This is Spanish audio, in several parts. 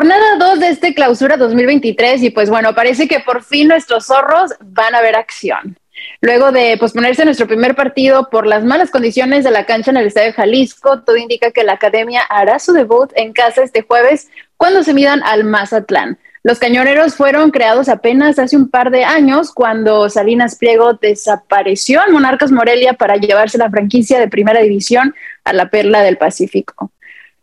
jornada 2 de este clausura 2023 y pues bueno, parece que por fin nuestros zorros van a ver acción. Luego de posponerse nuestro primer partido por las malas condiciones de la cancha en el Estadio Jalisco, todo indica que la academia hará su debut en casa este jueves cuando se midan al Mazatlán. Los cañoneros fueron creados apenas hace un par de años cuando Salinas Pliego desapareció en Monarcas Morelia para llevarse la franquicia de primera división a la Perla del Pacífico.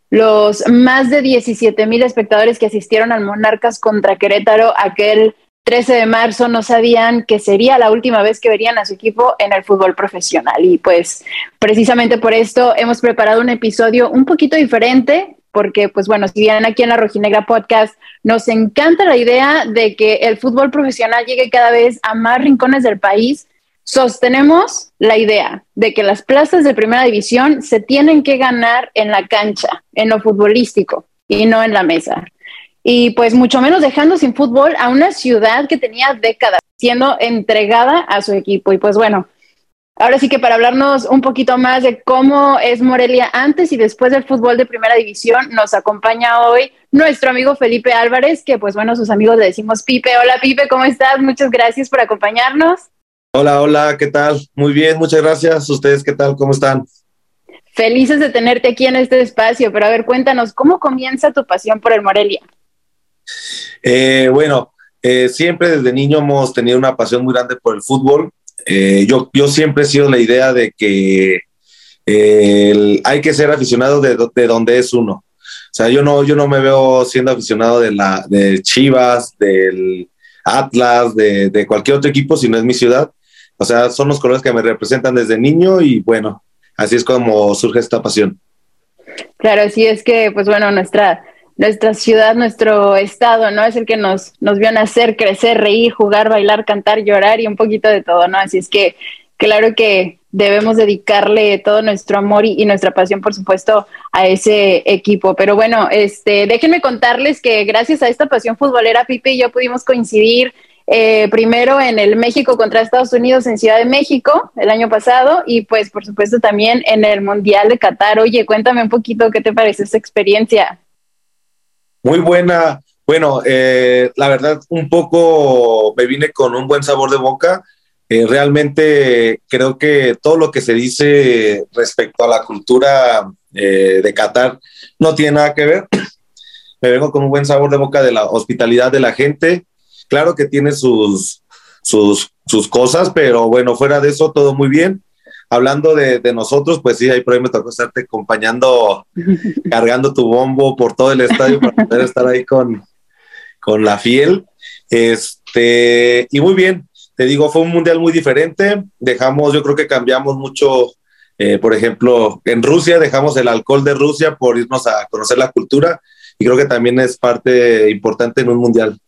Los más de 17 mil espectadores que asistieron al Monarcas contra Querétaro aquel 13 de marzo no sabían que sería la última vez que verían a su equipo en el fútbol profesional. Y pues precisamente por esto hemos preparado un episodio un poquito diferente, porque pues bueno, si bien aquí en la Rojinegra Podcast nos encanta la idea de que el fútbol profesional llegue cada vez a más rincones del país, sostenemos la idea de que las plazas de primera división se tienen que ganar en la cancha, en lo futbolístico y no en la mesa y pues mucho menos dejando sin fútbol a una ciudad que tenía décadas siendo entregada a su equipo. Y pues bueno, ahora sí que para hablarnos un poquito más de cómo es Morelia antes y después del fútbol de primera división, nos acompaña hoy nuestro amigo Felipe Álvarez, que pues bueno, sus amigos le decimos Pipe. Hola Pipe, ¿cómo estás? Muchas gracias por acompañarnos. Hola, hola, ¿qué tal? Muy bien, muchas gracias. ¿Ustedes qué tal? ¿Cómo están? Felices de tenerte aquí en este espacio, pero a ver, cuéntanos, ¿cómo comienza tu pasión por el Morelia? Eh, bueno, eh, siempre desde niño hemos tenido una pasión muy grande por el fútbol. Eh, yo, yo siempre he sido la idea de que hay que ser aficionado de, de, donde es uno. O sea, yo no, yo no me veo siendo aficionado de, la, de Chivas, del Atlas, de, de cualquier otro equipo, si no es mi ciudad. O sea, son los colores que me representan desde niño y bueno, así es como surge esta pasión. Claro, así es que, pues bueno, nuestra, nuestra ciudad, nuestro estado, ¿no? Es el que nos, nos vio nacer, crecer, reír, jugar, bailar, cantar, llorar y un poquito de todo, ¿no? Así es que claro que debemos dedicarle todo nuestro amor y, nuestra pasión, por supuesto, a ese equipo. Pero bueno, este, déjenme contarles que gracias a esta pasión futbolera, Pipe y yo pudimos coincidir eh, primero en el México contra Estados Unidos en Ciudad de México el año pasado y pues por supuesto también en el Mundial de Qatar. Oye, cuéntame un poquito qué te parece esa experiencia. Muy buena. Bueno, eh, la verdad, un poco me vine con un buen sabor de boca. Eh, realmente creo que todo lo que se dice respecto a la cultura eh, de Qatar no tiene nada que ver. Me vengo con un buen sabor de boca de la hospitalidad de la gente. Claro que tiene sus, sus, sus cosas, pero bueno, fuera de eso, todo muy bien hablando de, nosotros, pues sí, ahí por ahí me tocó estarte acompañando, cargando tu bombo por todo el estadio para poder estar ahí con, con la fiel. Este, y muy bien, te digo, fue un mundial muy diferente. Dejamos, yo creo que cambiamos mucho, eh, por ejemplo, en Rusia dejamos el alcohol de Rusia por irnos a conocer la cultura y creo que también es parte importante en un mundial.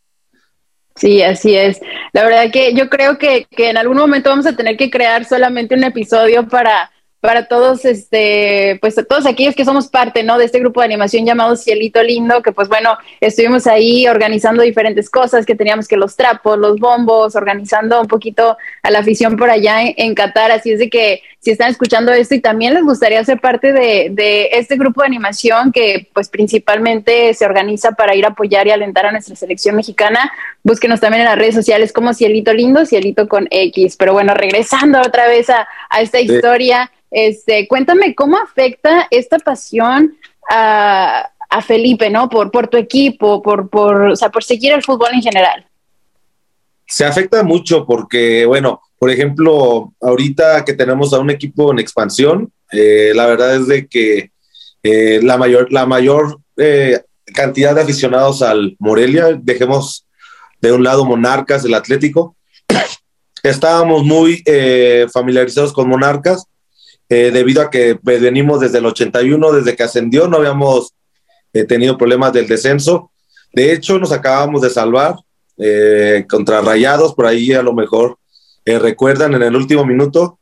Sí, así es. La verdad que yo creo que, que en algún momento vamos a tener que crear solamente un episodio para para todos, este, pues todos aquellos que somos parte, ¿no? De este grupo de animación llamado Cielito Lindo, que pues bueno, estuvimos ahí organizando diferentes cosas, que teníamos que los trapos, los bombos, organizando un poquito a la afición por allá en, Qatar, así es de que si están escuchando esto y también les gustaría ser parte de, de este grupo de animación que pues principalmente se organiza para ir a apoyar y alentar a nuestra selección mexicana, búsquenos también en las redes sociales como Cielito Lindo, Cielito con X, pero bueno, regresando otra vez a, a esta historia. Este, cuéntame cómo afecta esta pasión a, Felipe, ¿no? Por, por tu equipo, por, por, o sea, por seguir el fútbol en general. Se afecta mucho porque, bueno, por ejemplo, ahorita que tenemos a un equipo en expansión, eh, la verdad es de que eh, la mayor, la mayor eh, cantidad de aficionados al Morelia, dejemos de un lado Monarcas, el Atlético, estábamos muy familiarizados con Monarcas eh, debido a que pues, venimos desde el 81, desde que ascendió, no habíamos eh, tenido problemas del descenso. De hecho, nos acabamos de salvar eh, contra Rayados, por ahí a lo mejor recuerdan en el último minuto,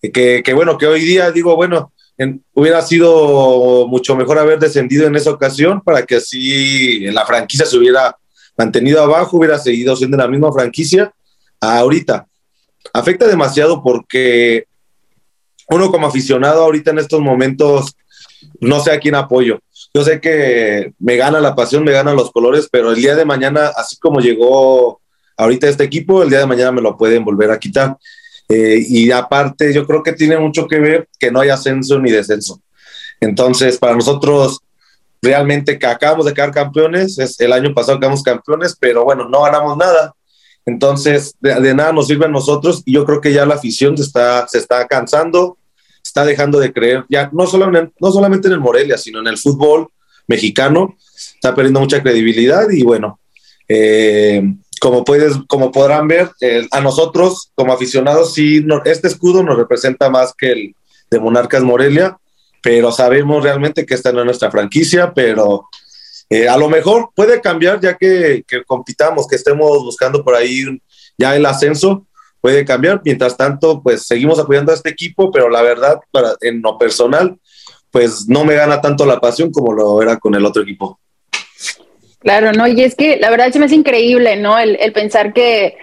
que, que, bueno, que hoy día digo, bueno, hubiera sido mucho mejor haber descendido en esa ocasión para que así la franquicia se hubiera mantenido abajo, hubiera seguido siendo la misma franquicia ahorita. Afecta demasiado porque uno como aficionado ahorita en estos momentos no sé a quién apoyo. yo sé que me gana la pasión, me ganan los colores, pero el día de mañana, así como llegó ahorita este equipo, el día de mañana me lo pueden volver a quitar. Eh, y aparte, yo creo que tiene mucho que ver que no hay ascenso ni descenso. Entonces, para nosotros, realmente que acabamos de quedar campeones, es, el año pasado quedamos campeones, pero bueno, no ganamos nada. Entonces, de, nada nos sirve a nosotros y yo creo que ya la afición se está, se está cansando, está dejando de creer, ya no solamente, no solamente en el Morelia, sino en el fútbol mexicano, está perdiendo mucha credibilidad y bueno, eh, como, puedes, como podrán ver, eh, a nosotros como aficionados, sí, este escudo nos representa más que el de Monarcas Morelia, pero sabemos realmente que esta no es nuestra franquicia, pero eh, a lo mejor puede cambiar ya que, compitamos, que estemos buscando por ahí ya el ascenso, puede cambiar. Mientras tanto, pues seguimos apoyando a este equipo, pero la verdad, para, en lo personal, pues no me gana tanto la pasión como lo era con el otro equipo. Claro, no, y es que la verdad se me hace increíble, ¿no? El, pensar que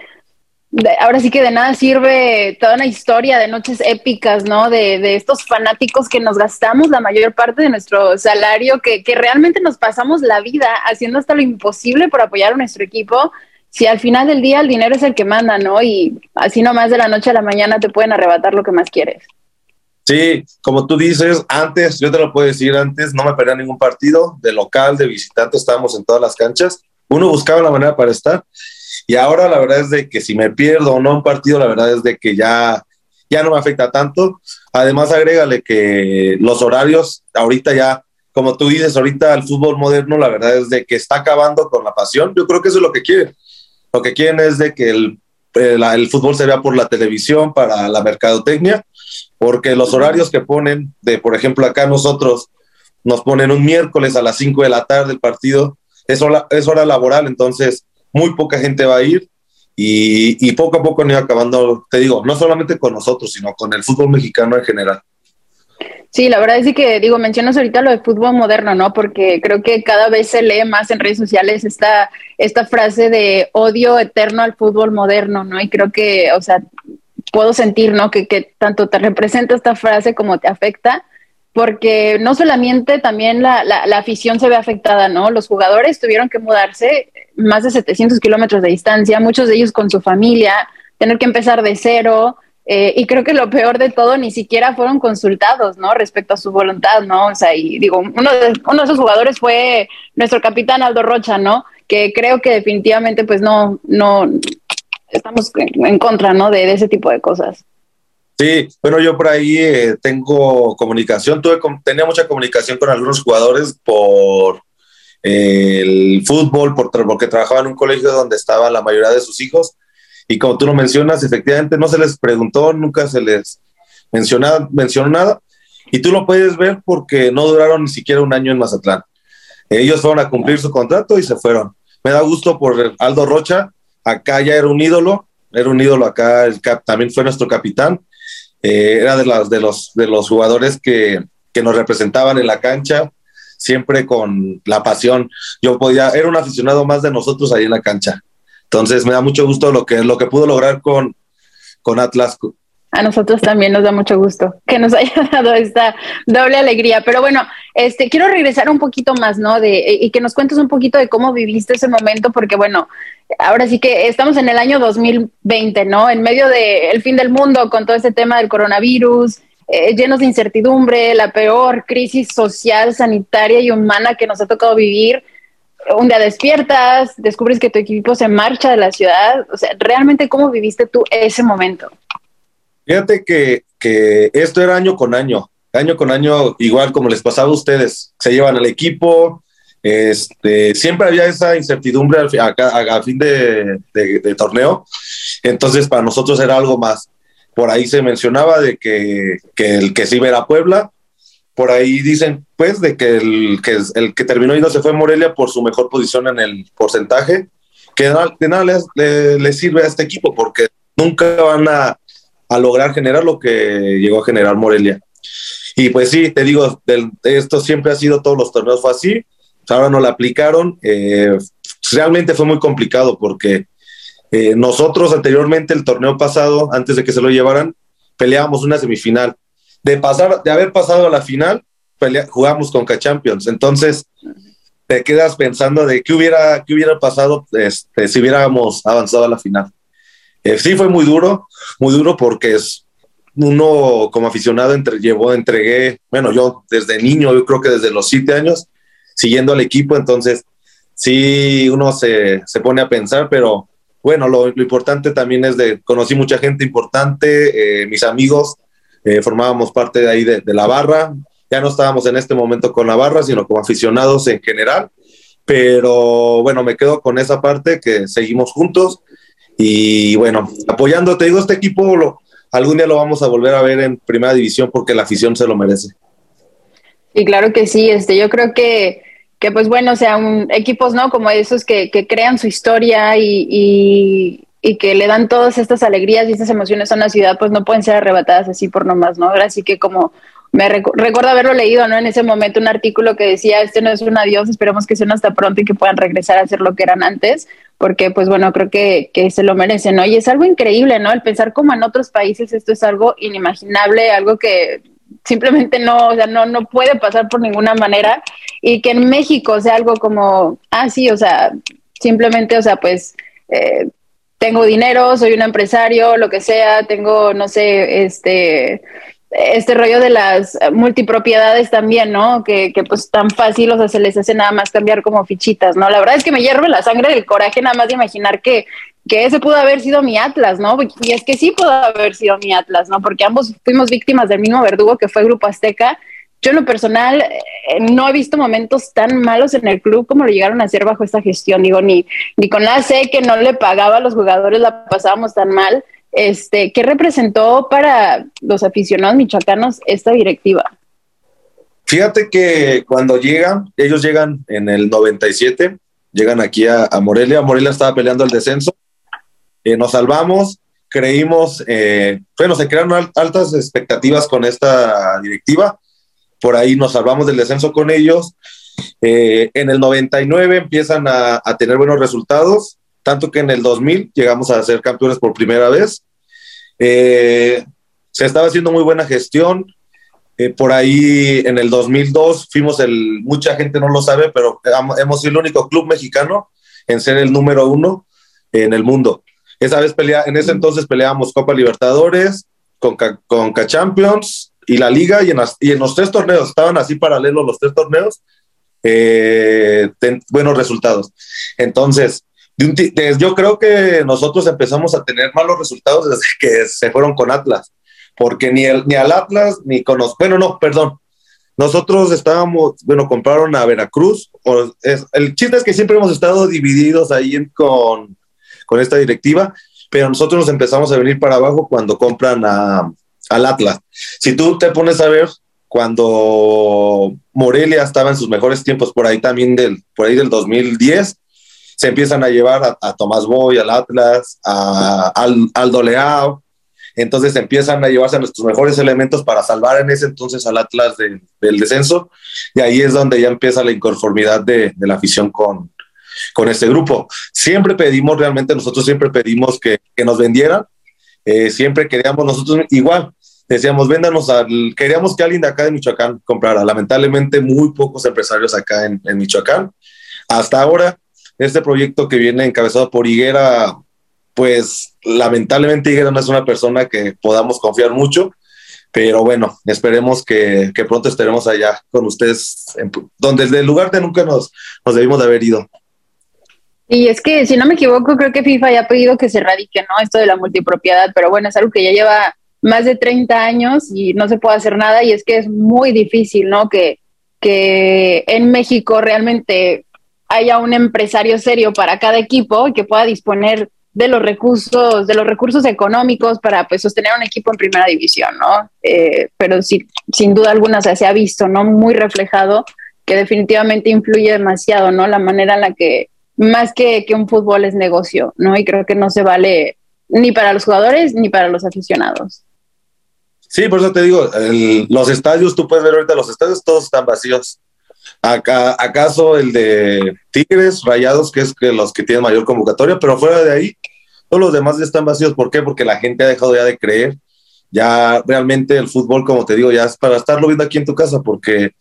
ahora sí que de nada sirve toda una historia de noches épicas, ¿no? De, de, estos fanáticos que nos gastamos la mayor parte de nuestro salario, que, que realmente nos pasamos la vida haciendo hasta lo imposible por apoyar a nuestro equipo. Si al final del día el dinero es el que manda, ¿no? Y así nomás de la noche a la mañana te pueden arrebatar lo que más quieres. Sí, como tú dices, antes, yo te lo puedo decir, antes no me perdía ningún partido, de local, de visitante, estábamos en todas las canchas. Uno buscaba la manera para estar y ahora la verdad es de que si me pierdo o no un partido, la verdad es de que ya, ya no me afecta tanto. Además, agrégale que los horarios, ahorita ya, como tú dices, ahorita el fútbol moderno, la verdad es de que está acabando con la pasión. Yo creo que eso es lo que quieren. Lo que quieren es de que el, el, fútbol se vea por la televisión, para la mercadotecnia, porque los horarios que ponen, de por ejemplo acá nosotros nos ponen un miércoles a las 5 de la tarde el partido, es hora, es hora laboral, entonces muy poca gente va a ir y, poco a poco han ido acabando, te digo, no solamente con nosotros, sino con el fútbol mexicano en general. Sí, la verdad es que, digo, mencionas ahorita lo de fútbol moderno, ¿no? Porque creo que cada vez se lee más en redes sociales esta, esta frase de odio eterno al fútbol moderno, ¿no? Y creo que, o sea, puedo sentir, ¿no? Que, que tanto te representa esta frase como te afecta porque no solamente también la, la, afición se ve afectada, ¿no? Los jugadores tuvieron que mudarse más de 700 kilómetros de distancia, muchos de ellos con su familia, tener que empezar de cero. Eh, y creo que lo peor de todo, ni siquiera fueron consultados, ¿no? Respecto a su voluntad, ¿no? O sea, y digo, uno de, uno de esos jugadores fue nuestro capitán Aldo Rocha, ¿no? Que creo que definitivamente, pues no, no, estamos en contra, ¿no? De, ese tipo de cosas. Sí, bueno, yo por ahí eh, tengo comunicación, tuve, tenía mucha comunicación con algunos jugadores por eh, el fútbol, por, porque trabajaba en un colegio donde estaba la mayoría de sus hijos. Y como tú lo mencionas, efectivamente no se les preguntó, nunca se les mencionó, mencionó nada. Y tú lo puedes ver porque no duraron ni siquiera un año en Mazatlán. Ellos fueron a cumplir su contrato y se fueron. Me da gusto por Aldo Rocha, acá ya era un ídolo, era un ídolo acá, el cap, también fue nuestro capitán eh, era de, de, los, de los jugadores que, que nos representaban en la cancha, siempre con la pasión. Yo podía, era un aficionado más de nosotros ahí en la cancha. Entonces me da mucho gusto lo que, lo que pudo lograr con, con Atlas a nosotros también nos da mucho gusto que nos haya dado esta doble alegría. Pero bueno, este, quiero regresar un poquito más, ¿no? De, y que nos cuentes un poquito de cómo viviste ese momento, porque bueno, ahora sí que estamos en el año 2020, ¿no? En medio del fin del mundo con todo este tema del coronavirus, eh, llenos de incertidumbre, la peor crisis social, sanitaria y humana que nos ha tocado vivir. Un día despiertas, descubres que tu equipo se marcha de la ciudad. O sea, realmente, ¿cómo viviste tú ese momento? Fíjate que, que esto era año con año, año con año, igual como les pasaba a ustedes, se llevan al equipo, este, siempre había esa incertidumbre a, fin de, torneo, entonces para nosotros era algo más. Por ahí se mencionaba de que, que el que sí era Puebla, por ahí dicen pues de que el que, el que terminó y no se fue Morelia por su mejor posición en el porcentaje, que de nada, le, le sirve a este equipo porque nunca van a a lograr generar lo que llegó a generar Morelia. Y pues sí, te digo, esto siempre ha sido, todos los torneos fue así, ahora no la aplicaron, eh, realmente fue muy complicado porque eh, nosotros anteriormente, el torneo pasado, antes de que se lo llevaran, peleábamos una semifinal. De, pasar, de haber pasado a la final, jugamos con K-Champions. Entonces, te quedas pensando de qué hubiera, qué hubiera pasado este, si hubiéramos avanzado a la final. Eh, sí, fue muy duro, muy duro porque es, uno como aficionado entre, llevó, entregué, bueno, yo desde niño, yo creo que desde los siete años, siguiendo al equipo, entonces sí, uno se, se pone a pensar, pero bueno, lo, importante también es de, conocí mucha gente importante, eh, mis amigos, eh, formábamos parte de ahí de, de, la barra, ya no estábamos en este momento con la barra, sino como aficionados en general, pero bueno, me quedo con esa parte que seguimos juntos y bueno, apoyando, te digo, este equipo lo, algún día lo vamos a volver a ver en primera división porque la afición se lo merece. Y claro que sí, este, yo creo que, que pues bueno, o sea, un, equipos, ¿no? Como esos que, que crean su historia y, y, y, que le dan todas estas alegrías y estas emociones a una ciudad, pues no pueden ser arrebatadas así por nomás, ¿no? Así que como me recu recuerdo haberlo leído, ¿no? En ese momento un artículo que decía, este no es un adiós, esperemos que sean hasta pronto y que puedan regresar a ser lo que eran antes, porque pues bueno, creo que, que se lo merecen, ¿no? Y es algo increíble, ¿no? El pensar como en otros países esto es algo inimaginable, algo que simplemente no, o sea, no, no puede pasar por ninguna manera y que en México sea algo como, ah, sí, o sea, simplemente, o sea, pues eh, tengo dinero, soy un empresario, lo que sea, tengo, no sé, este, este rollo de las multipropiedades también, ¿no? Que, pues tan fácil, o sea, se les hace nada más cambiar como fichitas, ¿no? La verdad es que me hierve la sangre del coraje nada más de imaginar que, que ese pudo haber sido mi Atlas, ¿no? Y es que sí pudo haber sido mi Atlas, ¿no? Porque ambos fuimos víctimas del mismo verdugo que fue Grupo Azteca. Yo en lo personal eh, no he visto momentos tan malos en el club como lo llegaron a hacer bajo esta gestión. Digo, ni, ni con la C que no le pagaba a los jugadores la pasábamos tan mal este, ¿Qué representó para los aficionados michoacanos esta directiva? Fíjate que cuando llegan, ellos llegan en el 97, llegan aquí a, Morelia, Morelia estaba peleando el descenso, eh, nos salvamos, creímos, eh, bueno, se crearon altas expectativas con esta directiva, por ahí nos salvamos del descenso con ellos, eh, en el 99 empiezan a, a, tener buenos resultados, tanto que en el 2000 llegamos a ser campeones por primera vez. Eh, se estaba haciendo muy buena gestión. Eh, por ahí en el 2002 fuimos el, mucha gente no lo sabe, pero hemos sido el único club mexicano en ser el número uno en el mundo. Esa vez pelea, en ese entonces peleábamos Copa Libertadores, con, con Champions y la Liga, y en, las, y en, los tres torneos, estaban así paralelos los tres torneos, eh, ten, buenos resultados. Entonces, yo creo que nosotros empezamos a tener malos resultados desde que se fueron con Atlas, porque ni, el, ni al Atlas ni con los, bueno, no, perdón, nosotros estábamos, bueno, compraron a Veracruz, o es, el chiste es que siempre hemos estado divididos ahí en, con, con esta directiva, pero nosotros nos empezamos a venir para abajo cuando compran a, al Atlas. Si tú te pones a ver, cuando Morelia estaba en sus mejores tiempos, por ahí también del, por ahí del 2010, se empiezan a llevar a, a Tomás Boy, al Atlas, a, al, Aldo Leao, entonces empiezan a llevarse a nuestros mejores elementos para salvar en ese entonces al Atlas de, del descenso, y ahí es donde ya empieza la inconformidad de, de la afición con, con este grupo. Siempre pedimos, realmente nosotros siempre pedimos que, que nos vendieran, eh, siempre queríamos nosotros igual, decíamos, véndanos al, queríamos que alguien de acá de Michoacán comprara, lamentablemente muy pocos empresarios acá en, en Michoacán, hasta ahora este proyecto que viene encabezado por Higuera, pues lamentablemente Higuera no es una persona que podamos confiar mucho, pero bueno, esperemos que, pronto estaremos allá con ustedes, donde desde el lugar de nunca nos, nos debimos de haber ido. Y es que, si no me equivoco, creo que FIFA ya ha pedido que se radique, ¿no? Esto de la multipropiedad, pero bueno, es algo que ya lleva más de 30 años y no se puede hacer nada y es que es muy difícil, ¿no? Que, que en México realmente haya un empresario serio para cada equipo y que pueda disponer de los recursos, de los recursos económicos para pues sostener un equipo en primera división, ¿no? Eh, pero sí, sin duda alguna se ha visto, ¿no? Muy reflejado que definitivamente influye demasiado, ¿no? La manera en la que, más que, que un fútbol es negocio, ¿no? Y creo que no se vale ni para los jugadores ni para los aficionados. Sí, por eso te digo, el, los estadios, tú puedes ver ahorita los estadios, todos están vacíos. Acá, ¿Acaso el de Tigres, Rayados, que es que los que tienen mayor convocatoria, pero fuera de ahí, todos los demás ya están vacíos. ¿Por qué? Porque la gente ha dejado ya de creer ya realmente el fútbol, como te digo, ya es para estarlo viendo aquí en tu casa, porque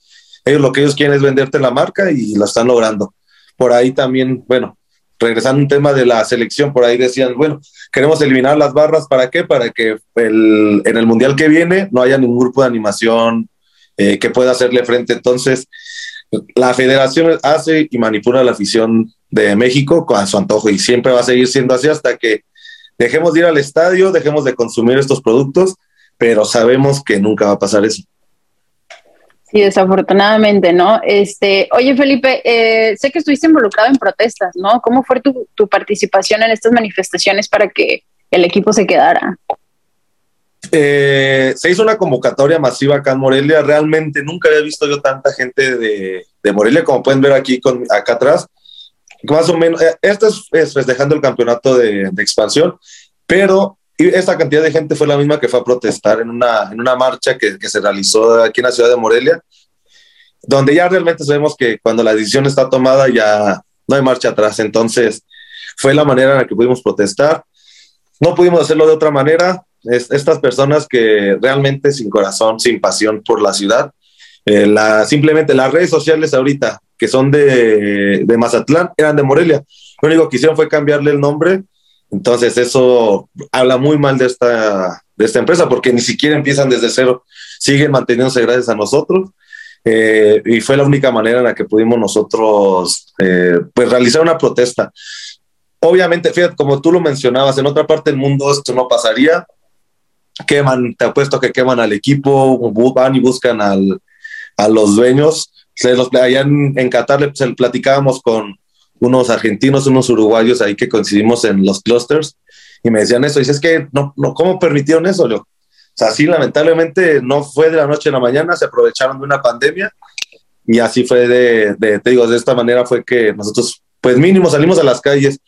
ellos lo que ellos quieren es venderte la marca y lo están logrando. Por ahí también, bueno, regresando un tema de la selección, por ahí decían, bueno, queremos eliminar las barras, ¿para qué? Para que en el mundial que viene no haya ningún grupo de animación eh, que pueda hacerle frente. Entonces, la federación hace y manipula la afición de México con su antojo y siempre va a seguir siendo así hasta que dejemos de ir al estadio, dejemos de consumir estos productos, pero sabemos que nunca va a pasar eso. Sí, desafortunadamente, ¿no? Este, oye, Felipe, eh, sé que estuviste involucrado en protestas, ¿no? ¿Cómo fue tu, participación en estas manifestaciones para que el equipo se quedara? Eh, se hizo una convocatoria masiva acá en Morelia. Realmente nunca había visto yo tanta gente de, de Morelia, como pueden ver aquí con, acá atrás. Más o menos, eh, esto es, festejando el campeonato de, de, expansión, pero esta cantidad de gente fue la misma que fue a protestar en una, en una marcha que, que se realizó aquí en la ciudad de Morelia, donde ya realmente sabemos que cuando la decisión está tomada ya no hay marcha atrás. Entonces, fue la manera en la que pudimos protestar. No pudimos hacerlo de otra manera. Es, estas personas que realmente sin corazón, sin pasión por la ciudad, eh, simplemente las redes sociales ahorita, que son de, de Mazatlán, eran de Morelia. Lo único que hicieron fue cambiarle el nombre entonces eso habla muy mal de esta, de esta empresa porque ni siquiera empiezan desde cero, siguen manteniéndose gracias a nosotros. Eh, y fue la única manera en la que pudimos nosotros eh, pues realizar una protesta. Obviamente, fíjate, como tú lo mencionabas, en otra parte del mundo esto no pasaría. Queman, te apuesto que queman al equipo, van y buscan al, a los dueños. Se los, allá en, en Qatar se platicábamos con, unos argentinos, unos uruguayos ahí que coincidimos en los clusters y me decían eso. Y es que, no, no, ¿cómo permitieron eso? Yo, o sea, sí, lamentablemente no fue de la noche a la mañana, se aprovecharon de una pandemia y así fue de, de, te digo, de esta manera fue que nosotros, pues mínimo, salimos a las calles.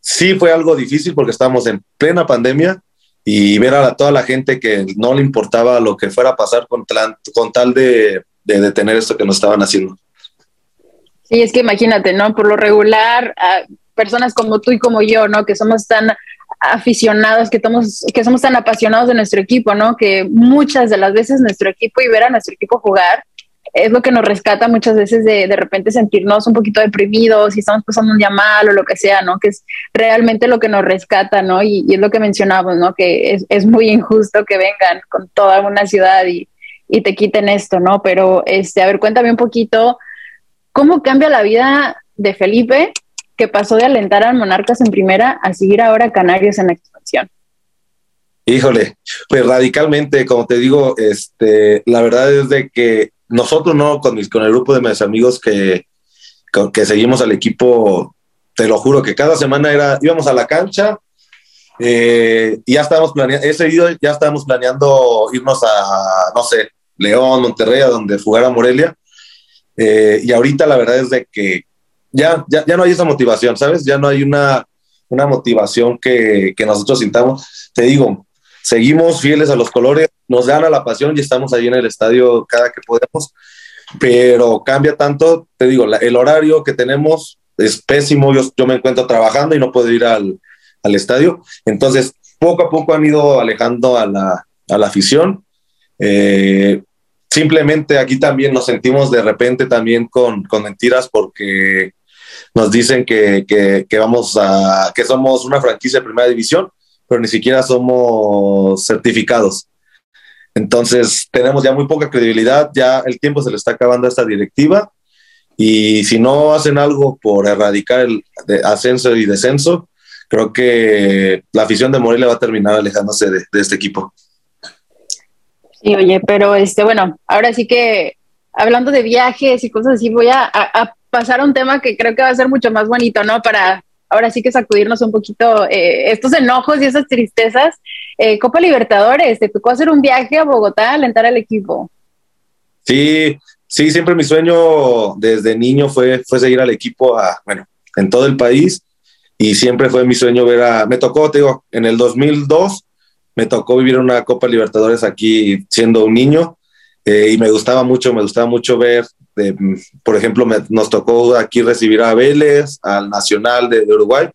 Sí fue algo difícil porque estábamos en plena pandemia y ver a toda la gente que no le importaba lo que fuera a pasar con, tal de, de detener esto que nos estaban haciendo. Sí, es que imagínate, ¿no? Por lo regular, personas como tú y como yo, ¿no? Que somos tan aficionados, que, somos, que somos tan apasionados de nuestro equipo, ¿no? Que muchas de las veces nuestro equipo y ver a nuestro equipo jugar es lo que nos rescata muchas veces de de repente sentirnos un poquito deprimidos y estamos pasando un día mal o lo que sea, ¿no? Que es realmente lo que nos rescata, ¿no? Y, es lo que mencionamos, ¿no? Que es, es, muy injusto que vengan con toda una ciudad y, y te quiten esto, ¿no? Pero, este, a ver, cuéntame un poquito ¿Cómo cambia la vida de Felipe, que pasó de alentar a Monarcas en primera a seguir ahora Canarios en la expansión? Híjole, pues radicalmente, como te digo, este, la verdad es de que nosotros no, con, mis, con el grupo de mis amigos que, que seguimos al equipo, te lo juro que cada semana era, íbamos a la cancha eh, y ya estábamos planeando, ese día ya estábamos planeando irnos a, no sé, León, Monterrey, a donde jugara Morelia, eh, y ahorita la verdad es de que ya, ya, ya, no hay esa motivación, ¿sabes? Ya no hay una, una motivación que, que, nosotros sintamos. Te digo, seguimos fieles a los colores, nos gana la pasión y estamos ahí en el estadio cada que podemos, pero cambia tanto, te digo, el horario que tenemos es pésimo, yo, yo, me encuentro trabajando y no puedo ir al, al, estadio, entonces poco a poco han ido alejando a la, a la afición. Eh, simplemente aquí también nos sentimos de repente también con, con mentiras porque nos dicen que, que, vamos a, que somos una franquicia de primera división, pero ni siquiera somos certificados. Entonces tenemos ya muy poca credibilidad, ya el tiempo se le está acabando a esta directiva y si no hacen algo por erradicar el ascenso y descenso, creo que la afición de Morelia va a terminar alejándose de, este equipo. Sí, oye, pero este, bueno, ahora sí que hablando de viajes y cosas así, voy a, a, pasar a un tema que creo que va a ser mucho más bonito, ¿no? Para ahora sí que sacudirnos un poquito eh, estos enojos y esas tristezas. Eh, Copa Libertadores, te tocó hacer un viaje a Bogotá, alentar al equipo. Sí, sí, siempre mi sueño desde niño fue, fue seguir al equipo a, bueno, en todo el país y siempre fue mi sueño ver a, me tocó, te digo, en el 2002 me tocó vivir una Copa Libertadores aquí siendo un niño eh, y me gustaba mucho, me gustaba mucho ver, de, por ejemplo, me, nos tocó aquí recibir a Vélez, al Nacional de, de, Uruguay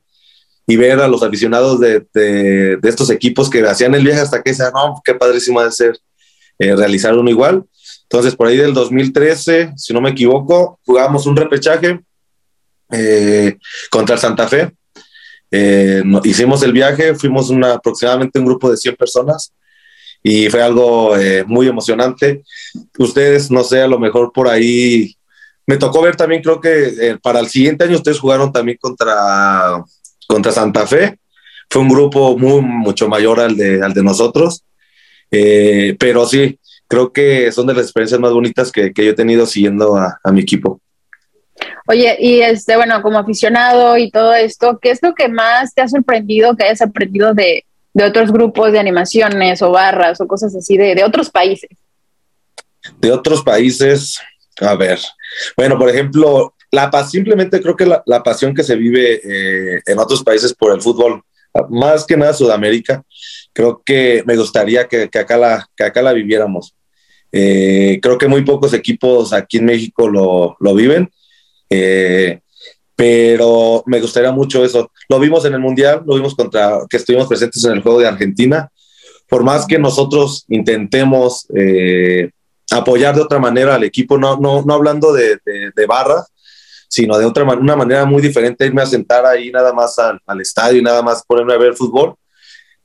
y ver a los aficionados de, de, estos equipos que hacían el viaje hasta que decían, no, qué padrísimo de ser eh, realizar uno igual. Entonces, por ahí del 2013, si no me equivoco, jugamos un repechaje eh, contra Santa Fe. Eh, hicimos el viaje, fuimos una, aproximadamente un grupo de 100 personas y fue algo muy emocionante. Ustedes, no sé, a lo mejor por ahí me tocó ver también, creo que para el siguiente año ustedes jugaron también contra contra Santa Fe. Fue un grupo muy, mucho mayor al de, al de nosotros. Eh, pero sí, creo que son de las experiencias más bonitas que, que yo he tenido siguiendo a, a, mi equipo. Oye, y este, bueno, como aficionado y todo esto, ¿qué es lo que más te ha sorprendido que hayas aprendido de, de otros grupos de animaciones o barras o cosas así de, de otros países? De otros países, a ver. Bueno, por ejemplo, la simplemente creo que la, la pasión que se vive eh, en otros países por el fútbol, más que nada Sudamérica, creo que me gustaría que, que acá, la, que acá la viviéramos. Eh, creo que muy pocos equipos aquí en México lo, lo viven, eh, pero me gustaría mucho eso. Lo vimos en el Mundial, lo vimos contra, que estuvimos presentes en el juego de Argentina. Por más que nosotros intentemos apoyar de otra manera al equipo, no, no, no hablando de, de, de barras, sino de otra una manera muy diferente, irme a sentar ahí nada más al, al estadio y nada más ponerme a ver fútbol.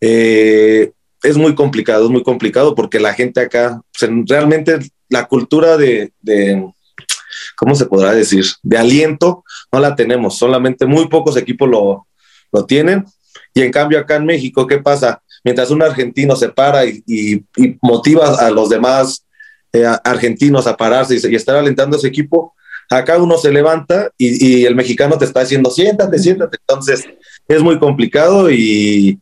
Eh, es muy complicado, es muy complicado porque la gente acá, pues, realmente la cultura de, de, ¿cómo se podrá decir? De aliento, no la tenemos, solamente muy pocos equipos lo, lo tienen. Y en cambio acá en México, ¿qué pasa? Mientras un argentino se para y, y, y motiva a los demás eh, argentinos a pararse y, y estar alentando a ese equipo, Acá uno se levanta y, el mexicano te está diciendo, siéntate, siéntate. Entonces es muy complicado y,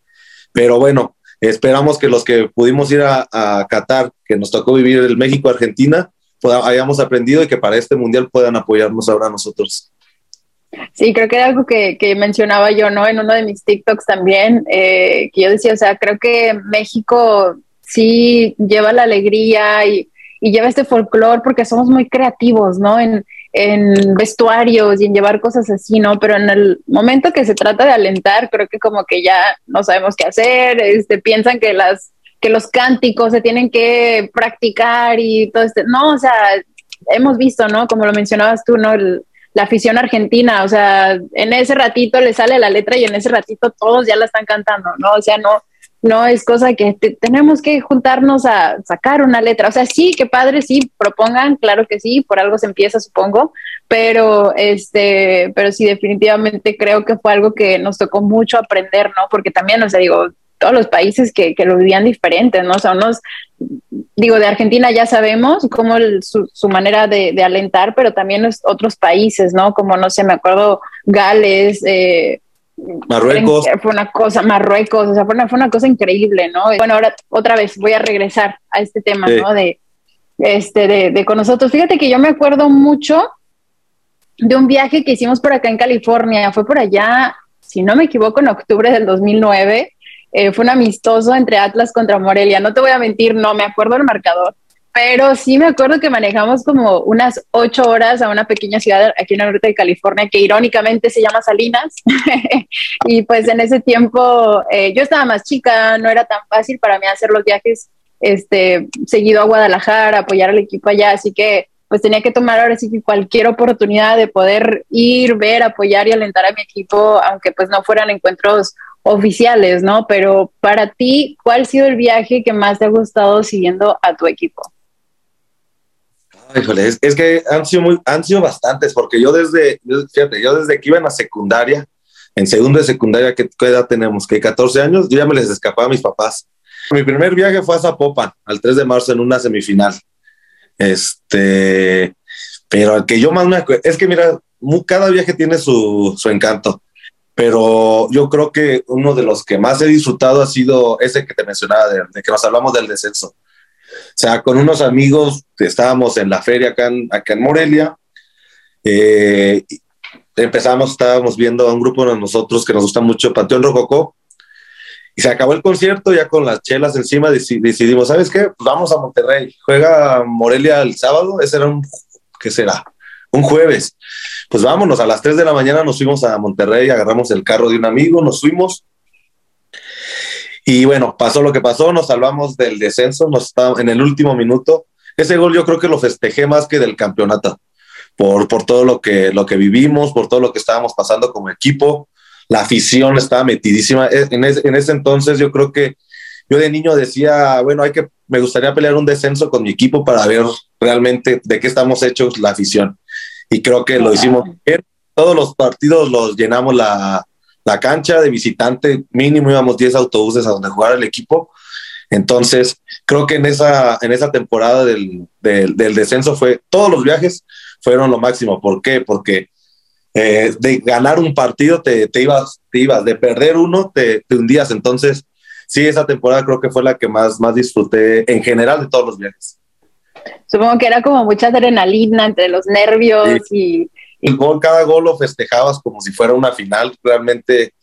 pero bueno, esperamos que los que pudimos ir a, a Qatar, que nos tocó vivir el México-Argentina, pues, hayamos aprendido y que para este mundial puedan apoyarnos ahora nosotros. Sí, creo que era algo que, que, mencionaba yo, ¿no? En uno de mis TikToks también, eh, que yo decía, o sea, creo que México sí lleva la alegría y, y lleva este folclore porque somos muy creativos, ¿no? En, en vestuarios y en llevar cosas así, ¿no? Pero en el momento que se trata de alentar, creo que como que ya no sabemos qué hacer, este, piensan que las que los cánticos se tienen que practicar y todo este, no, o sea, hemos visto, ¿no? Como lo mencionabas tú, ¿no? La afición argentina, o sea, en ese ratito le sale la letra y en ese ratito todos ya la están cantando, ¿no? O sea, no, no es cosa que te, tenemos que juntarnos a sacar una letra. O sea, sí, qué padre, sí, propongan, claro que sí, por algo se empieza, supongo, pero este, pero sí, definitivamente creo que fue algo que nos tocó mucho aprender, ¿no? Porque también, o sea, digo, todos los países que, que lo vivían diferente, ¿no? O sea, unos, digo, de Argentina ya sabemos cómo el, su, su, manera de, de, alentar, pero también los otros países, ¿no? Como, no sé, me acuerdo, Gales, eh, Marruecos. Fue una cosa, Marruecos, o sea, fue una, fue una, cosa increíble, ¿no? Bueno, ahora otra vez voy a regresar a este tema, sí. ¿no? De, este, de, de, con nosotros. Fíjate que yo me acuerdo mucho de un viaje que hicimos por acá en California, fue por allá, si no me equivoco, en octubre del 2009. Eh, fue un amistoso entre Atlas contra Morelia. No te voy a mentir, no me acuerdo el marcador, pero sí me acuerdo que manejamos como unas ocho horas a una pequeña ciudad aquí en el norte de California que irónicamente se llama Salinas. y pues en ese tiempo eh, yo estaba más chica, no era tan fácil para mí hacer los viajes este, seguido a Guadalajara, apoyar al equipo allá, así que pues tenía que tomar ahora sí que cualquier oportunidad de poder ir, ver, apoyar y alentar a mi equipo, aunque pues no fueran encuentros oficiales, ¿no? Pero para ti, ¿cuál ha sido el viaje que más te ha gustado siguiendo a tu equipo? Híjole, es, es, que han sido, muy, han sido bastantes, porque yo desde, fíjate, yo desde que iba en la secundaria, en segundo de secundaria, ¿qué, edad tenemos? Que 14 años, yo ya me les escapaba a mis papás. Mi primer viaje fue a Zapopan, al 3 de marzo, en una semifinal. Este, pero el que yo más me acuerdo, es que mira, cada viaje tiene su encanto, pero yo creo que uno de los que más he disfrutado ha sido ese que te mencionaba, de, que nos hablamos del descenso o sea, con unos amigos estábamos en la feria acá en, acá en Morelia. Eh, empezamos, estábamos viendo a un grupo de nosotros que nos gusta mucho, Panteón Rococó, y se acabó el concierto ya con las chelas encima, decidimos, ¿sabes qué? Pues vamos a Monterrey, juega Morelia el sábado, ese era un, ¿qué será? Un jueves. Pues vámonos, a las 3 de la mañana nos fuimos a Monterrey, agarramos el carro de un amigo, nos fuimos. Y bueno, pasó lo que pasó, nos salvamos del descenso, nos estábamos en el último minuto. Ese gol yo creo que lo festejé más que del campeonato, por, por todo lo que, lo que vivimos, por todo lo que estábamos pasando como equipo. La afición estaba metidísima. E, en, en ese entonces yo creo que yo de niño decía, bueno, hay que, me gustaría pelear un descenso con mi equipo para ver realmente de qué estamos hechos la afición. Y creo que lo hicimos bien. Todos los partidos los llenamos la, la cancha de visitante, mínimo íbamos 10 autobuses a donde jugara el equipo. Entonces, creo que en esa, en esa temporada del, del, descenso fue, todos los viajes fueron lo máximo. ¿Por qué? Porque eh, de ganar un partido te, te, ibas, te ibas, de perder uno te, te hundías. Entonces, sí, esa temporada creo que fue la que más, más disfruté en general de todos los viajes. Supongo que era como mucha adrenalina entre los nervios y... El gol, cada gol lo festejabas como si fuera una final. Realmente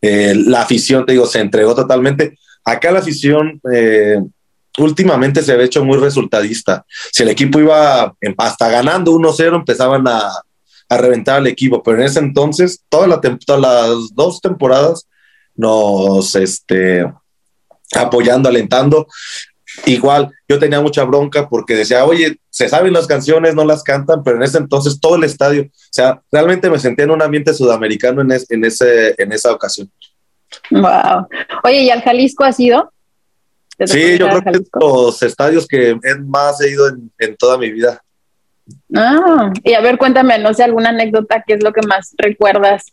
eh, la afición, te digo, se entregó totalmente. Acá la afición eh, últimamente se había hecho muy resultadista. Si el equipo iba hasta ganando 1-0, empezaban a, a, reventar al equipo. Pero en ese entonces, toda la todas las dos temporadas nos este, apoyando, alentando. Igual, yo tenía mucha bronca porque decía, oye, se saben las canciones, no las cantan, pero en ese entonces todo el estadio, o sea, realmente me sentía en un ambiente sudamericano en, en, ese, en esa ocasión. Wow. Oye, ¿y al Jalisco has ido? Sí, yo creo que es los estadios que más he ido en, en, toda mi vida. Ah, y a ver, cuéntame, no sé, alguna anécdota, ¿qué es lo que más recuerdas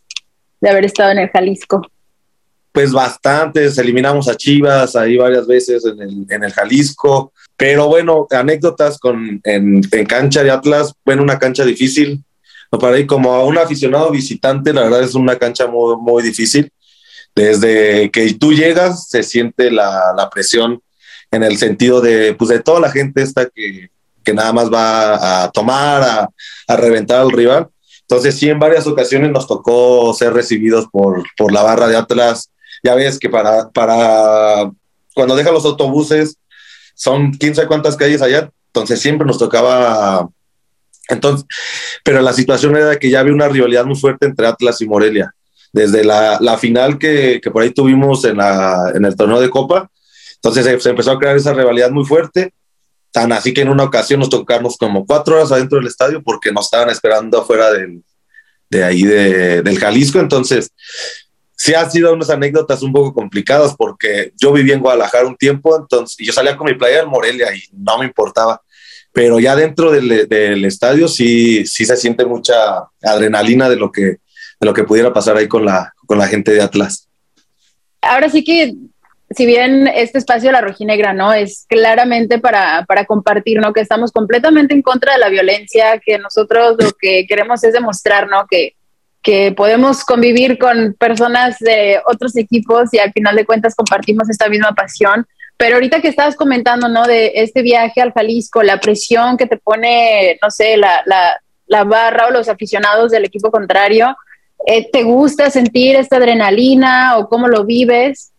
de haber estado en el Jalisco? Pues bastantes, eliminamos a Chivas ahí varias veces en el, en el Jalisco, pero bueno, anécdotas con, en, en, cancha de Atlas, bueno, una cancha difícil, para ir como a un aficionado visitante, la verdad es una cancha muy, muy difícil. Desde que tú llegas, se siente la, la presión en el sentido de, pues, de toda la gente esta que, que nada más va a tomar, a, a reventar al rival. Entonces, sí, en varias ocasiones nos tocó ser recibidos por, por la barra de Atlas ya ves que para, para cuando dejan los autobuses son 15 cuántas calles allá, entonces siempre nos tocaba entonces, pero la situación era que ya había una rivalidad muy fuerte entre Atlas y Morelia. Desde la, la final que, que, por ahí tuvimos en, la, en el torneo de Copa, entonces se, se, empezó a crear esa rivalidad muy fuerte, tan así que en una ocasión nos tocamos como cuatro horas adentro del estadio porque nos estaban esperando afuera del, de ahí de, del Jalisco, entonces sí han sido unas anécdotas un poco complicadas porque yo viví en Guadalajara un tiempo, entonces, y yo salía con mi playa en Morelia y no me importaba. Pero ya dentro del, del, estadio sí, sí se siente mucha adrenalina de lo que, de lo que pudiera pasar ahí con la, con la gente de Atlas. Ahora sí que, si bien este espacio de la rojinegra, ¿no? Es claramente para, para compartir, ¿no? Que estamos completamente en contra de la violencia, que nosotros lo que queremos es demostrar, ¿no? Que, que podemos convivir con personas de otros equipos y al final de cuentas compartimos esta misma pasión. Pero ahorita que estabas comentando, ¿no? De este viaje al Jalisco, la presión que te pone, no sé, la, la, la barra o los aficionados del equipo contrario, eh, ¿te gusta sentir esta adrenalina o cómo lo vives?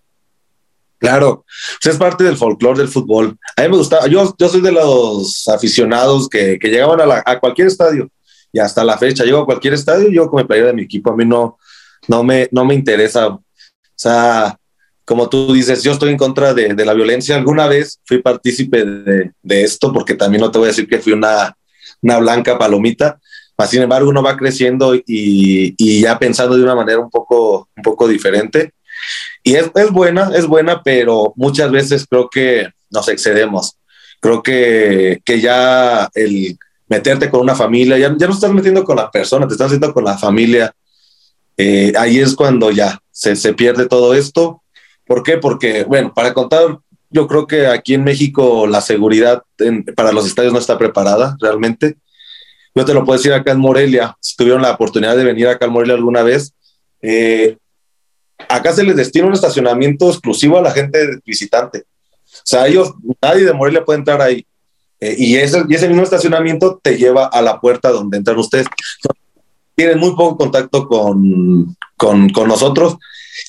Claro, pues es parte del folclore del fútbol. A mí me gusta, yo, yo soy de los aficionados que, que llegaban a cualquier estadio y hasta la fecha llego a cualquier estadio yo con mi playera de mi equipo, a mí no, no, me, no me interesa. O sea, como tú dices, yo estoy en contra de, la violencia. Alguna vez fui partícipe de, esto, porque también no te voy a decir que fui una, una blanca palomita. Sin embargo, uno va creciendo y, y, ya pensando de una manera un poco, un poco diferente. Y es, es buena, es buena, pero muchas veces creo que nos excedemos. Creo que, que ya el meterte con una familia, ya, ya no estás metiendo con la persona, te estás metiendo con la familia. Eh, ahí es cuando ya se, se, pierde todo esto. ¿Por qué? Porque, bueno, para contar, yo creo que aquí en México la seguridad para los estadios no está preparada realmente. Yo te lo puedo decir acá en Morelia, si tuvieron la oportunidad de venir acá en Morelia alguna vez, eh, acá se les destina un estacionamiento exclusivo a la gente visitante. O sea, ellos, nadie de Morelia puede entrar ahí. Eh, y, ese, y ese mismo estacionamiento te lleva a la puerta donde entran ustedes. Tienen muy poco contacto con, con, con nosotros,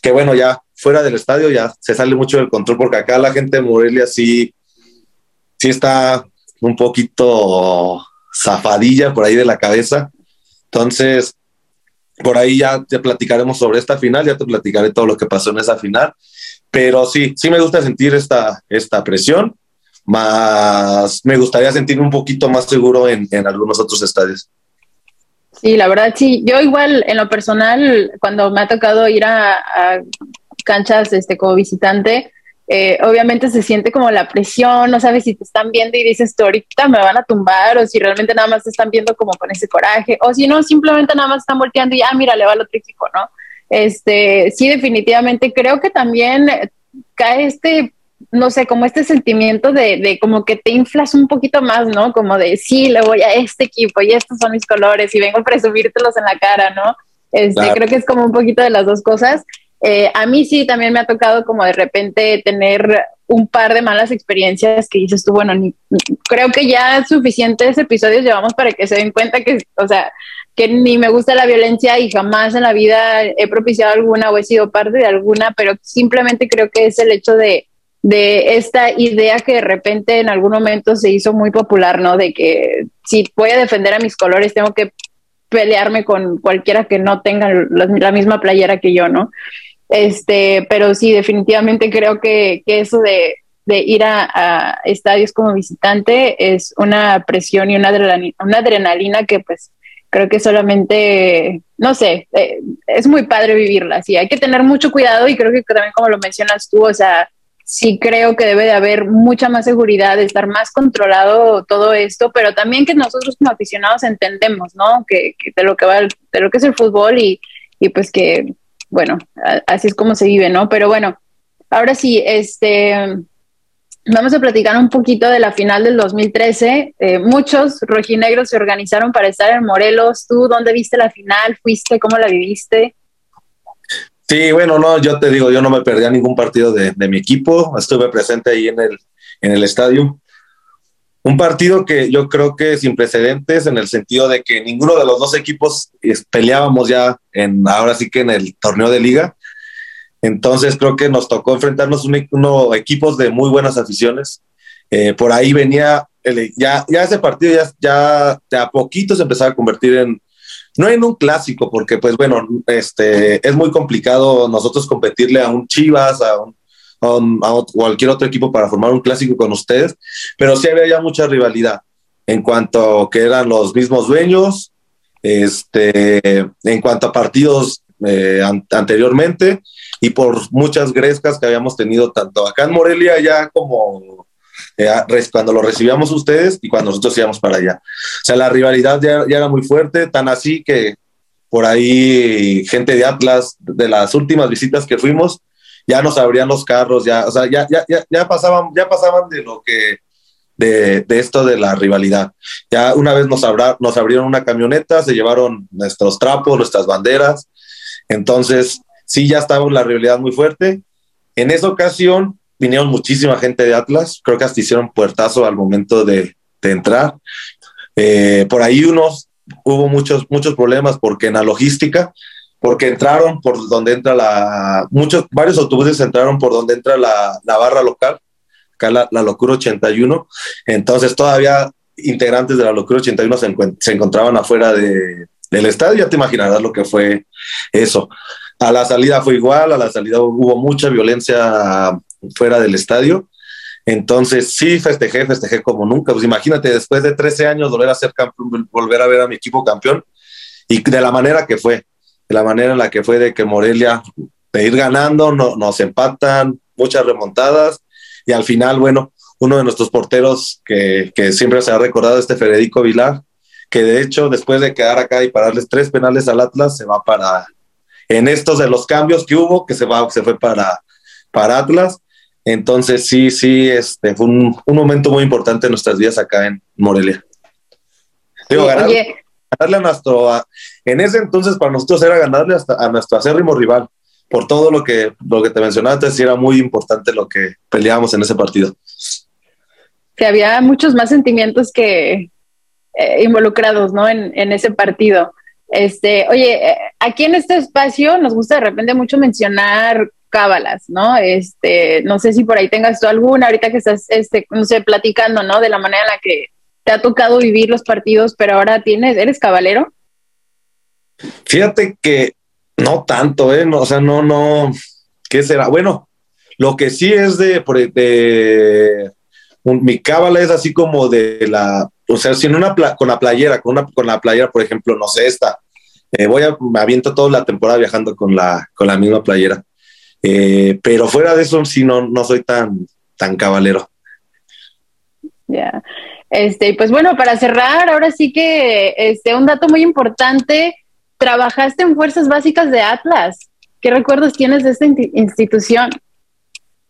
que bueno, ya fuera del estadio ya se sale mucho del control, porque acá la gente de Morelia sí, sí está un poquito zafadilla por ahí de la cabeza. Entonces, por ahí ya te platicaremos sobre esta final, ya te platicaré todo lo que pasó en esa final. Pero sí, sí me gusta sentir esta, esta presión, más me gustaría sentirme un poquito más seguro en, en algunos otros estadios. Sí, la verdad sí. Yo igual en lo personal, cuando me ha tocado ir a, canchas este, como visitante, eh, obviamente se siente como la presión, no sabes si te están viendo y dices, tú ahorita me van a tumbar, o si realmente nada más te están viendo como con ese coraje, o si no, simplemente nada más están volteando y, ah, mira, le va lo trífico, ¿no? Este, sí, definitivamente creo que también cae este, no sé, como este sentimiento de, de como que te inflas un poquito más, ¿no? Como de, sí, le voy a este equipo y estos son mis colores y vengo a presumírtelos en la cara, ¿no? Este, Creo que es como un poquito de las dos cosas. Eh, a mí sí también me ha tocado como de repente tener un par de malas experiencias que dices tú, bueno, ni, creo que ya suficientes episodios llevamos para que se den cuenta que, o sea, que ni me gusta la violencia y jamás en la vida he propiciado alguna o he sido parte de alguna, pero simplemente creo que es el hecho de, de esta idea que de repente en algún momento se hizo muy popular, ¿no? De que si voy a defender a mis colores, tengo que pelearme con cualquiera que no tenga la misma playera que yo, ¿no? Este, pero sí, definitivamente creo que, eso de, ir a, estadios como visitante es una presión y una adrenalina, una adrenalina que pues creo que solamente, no sé, eh, es muy padre vivirla, sí, hay que tener mucho cuidado y creo que también como lo mencionas tú, o sea, sí creo que debe de haber mucha más seguridad, estar más controlado todo esto, pero también que nosotros como aficionados entendemos, ¿no? Que, de lo que va, de lo que es el fútbol y, y pues que bueno, así es como se vive, ¿no? Pero bueno, ahora sí, este, vamos a platicar un poquito de la final del 2013. Eh, muchos rojinegros se organizaron para estar en Morelos. ¿Tú dónde viste la final? ¿Fuiste? ¿Cómo la viviste? Sí, bueno, no, yo te digo, yo no me perdía ningún partido de, mi equipo. Estuve presente ahí en el, en el estadio. Un partido que yo creo que sin precedentes en el sentido de que ninguno de los dos equipos peleábamos ya en ahora sí que en el torneo de liga. Entonces creo que nos tocó enfrentarnos unos uno, equipos de muy buenas aficiones. Eh, por ahí venía, el, ya, ya ese partido ya, ya de a poquito se empezaba a convertir en, no en un clásico, porque pues bueno, este, es muy complicado nosotros competirle a un Chivas, a un cualquier otro equipo para formar un clásico con ustedes, pero sí había ya mucha rivalidad en cuanto que eran los mismos dueños, este, en cuanto a partidos eh, anteriormente y por muchas grescas que habíamos tenido tanto acá en Morelia ya como eh, cuando lo recibíamos ustedes y cuando nosotros íbamos para allá. O sea, la rivalidad ya, ya, era muy fuerte, tan así que por ahí gente de Atlas, de las últimas visitas que fuimos, ya nos abrían los carros, ya, o sea, ya, ya, ya, ya pasaban, ya pasaban de lo que, de, de, esto de la rivalidad. Ya una vez nos, abra, nos abrieron una camioneta, se llevaron nuestros trapos, nuestras banderas. Entonces, sí, ya estaba la rivalidad muy fuerte. En esa ocasión vinieron muchísima gente de Atlas, creo que hasta hicieron puertazo al momento de, de entrar. Eh, por ahí unos, hubo muchos, muchos problemas porque en la logística porque entraron por donde entra la, muchos, varios autobuses entraron por donde entra la, la barra local, acá la, la, Locura 81, entonces todavía integrantes de la Locura 81 se, se encontraban afuera de, del estadio, ya te imaginarás lo que fue eso. A la salida fue igual, a la salida hubo mucha violencia fuera del estadio, entonces sí festejé, festejé como nunca, pues imagínate, después de 13 años volver a ser campeón, volver a ver a mi equipo campeón y de la manera que fue la manera en la que fue de que Morelia, de ir ganando, no, nos empatan, muchas remontadas, y al final, bueno, uno de nuestros porteros que, que siempre se ha recordado, este Federico Vilar, que de hecho después de quedar acá y pararles tres penales al Atlas, se va para, en estos de los cambios que hubo, que se, va, se fue para, para Atlas. Entonces sí, sí, este fue un, un momento muy importante en nuestras vidas acá en Morelia. Digo, ganar, ganarle a nuestro, en ese entonces para nosotros era ganarle hasta a nuestro acérrimo rival, por todo lo que, lo que te mencionaba antes, era muy importante lo que peleábamos en ese partido. Que había muchos más sentimientos que eh, involucrados, ¿no? En, en, ese partido. Este, oye, eh, aquí en este espacio nos gusta de repente mucho mencionar cábalas, ¿no? Este, no sé si por ahí tengas tú alguna, ahorita que estás, este, no sé, platicando, ¿no? De la manera en la que te ha tocado vivir los partidos, pero ahora tienes, eres cabalero. Fíjate que no tanto, ¿eh? o sea, no, no, ¿qué será? Bueno, lo que sí es de, de mi cábala es así como de la, o sea, si en una con la playera, con una con la playera, por ejemplo, no sé, esta, eh, voy a, me aviento toda la temporada viajando con la, con la misma playera. Eh, pero fuera de eso, sí, no, no soy tan, tan cabalero. Ya. Este, pues bueno, para cerrar, ahora sí que este, un dato muy importante, trabajaste en Fuerzas Básicas de Atlas. ¿Qué recuerdos tienes de esta institución?